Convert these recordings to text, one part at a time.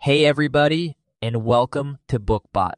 Hey, everybody, and welcome to BookBot.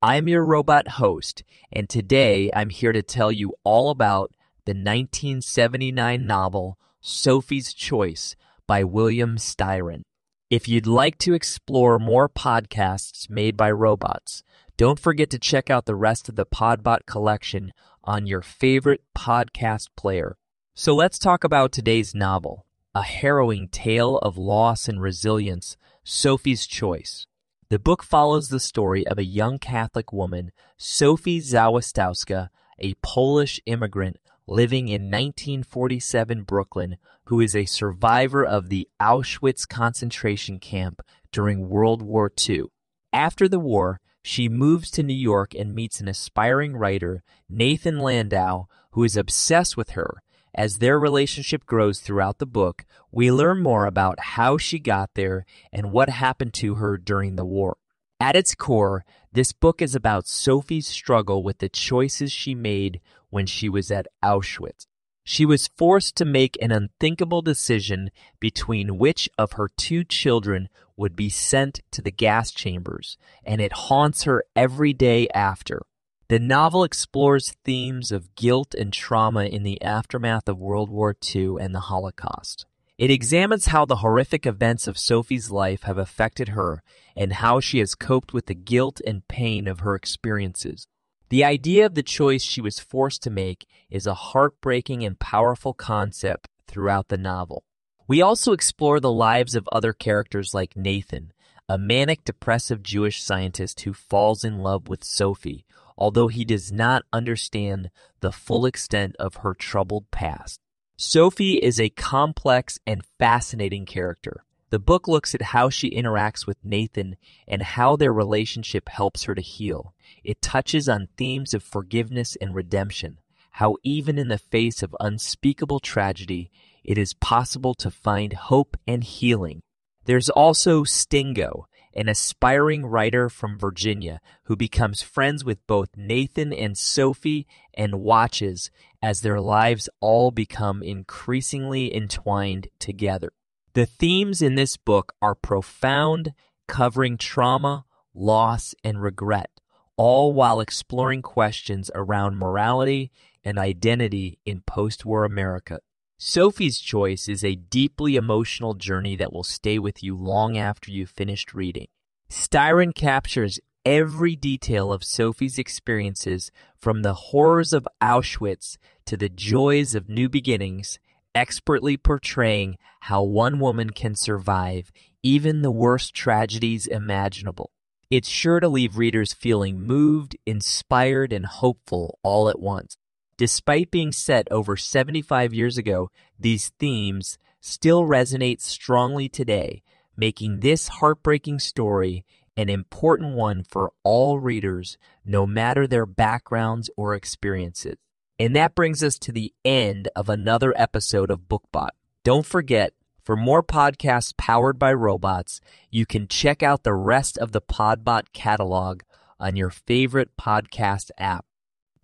I'm your robot host, and today I'm here to tell you all about the 1979 novel Sophie's Choice by William Styron. If you'd like to explore more podcasts made by robots, don't forget to check out the rest of the Podbot collection on your favorite podcast player. So let's talk about today's novel, a harrowing tale of loss and resilience Sophie's Choice. The book follows the story of a young Catholic woman, Sophie Zawistowska, a Polish immigrant living in 1947 Brooklyn, who is a survivor of the Auschwitz concentration camp during World War II. After the war, she moves to New York and meets an aspiring writer, Nathan Landau, who is obsessed with her as their relationship grows throughout the book, we learn more about how she got there and what happened to her during the war. At its core, this book is about Sophie's struggle with the choices she made when she was at Auschwitz. She was forced to make an unthinkable decision between which of her two children would be sent to the gas chambers, and it haunts her every day after. The novel explores themes of guilt and trauma in the aftermath of World War II and the Holocaust. It examines how the horrific events of Sophie's life have affected her and how she has coped with the guilt and pain of her experiences. The idea of the choice she was forced to make is a heartbreaking and powerful concept throughout the novel. We also explore the lives of other characters like Nathan, a manic depressive Jewish scientist who falls in love with Sophie, although he does not understand the full extent of her troubled past. Sophie is a complex and fascinating character. The book looks at how she interacts with Nathan and how their relationship helps her to heal. It touches on themes of forgiveness and redemption, how even in the face of unspeakable tragedy, it is possible to find hope and healing. There's also Stingo, an aspiring writer from Virginia who becomes friends with both Nathan and Sophie and watches as their lives all become increasingly entwined together. The themes in this book are profound, covering trauma, loss, and regret, all while exploring questions around morality and identity in post war America. Sophie's Choice is a deeply emotional journey that will stay with you long after you've finished reading. Styron captures every detail of Sophie's experiences from the horrors of Auschwitz to the joys of new beginnings, expertly portraying how one woman can survive even the worst tragedies imaginable. It's sure to leave readers feeling moved, inspired, and hopeful all at once. Despite being set over 75 years ago, these themes still resonate strongly today, making this heartbreaking story an important one for all readers, no matter their backgrounds or experiences. And that brings us to the end of another episode of BookBot. Don't forget, for more podcasts powered by robots, you can check out the rest of the Podbot catalog on your favorite podcast app.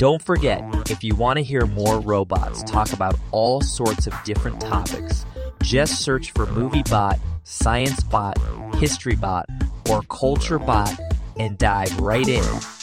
Don't forget, if you want to hear more robots talk about all sorts of different topics, just search for MovieBot, ScienceBot, HistoryBot, or CultureBot and dive right in.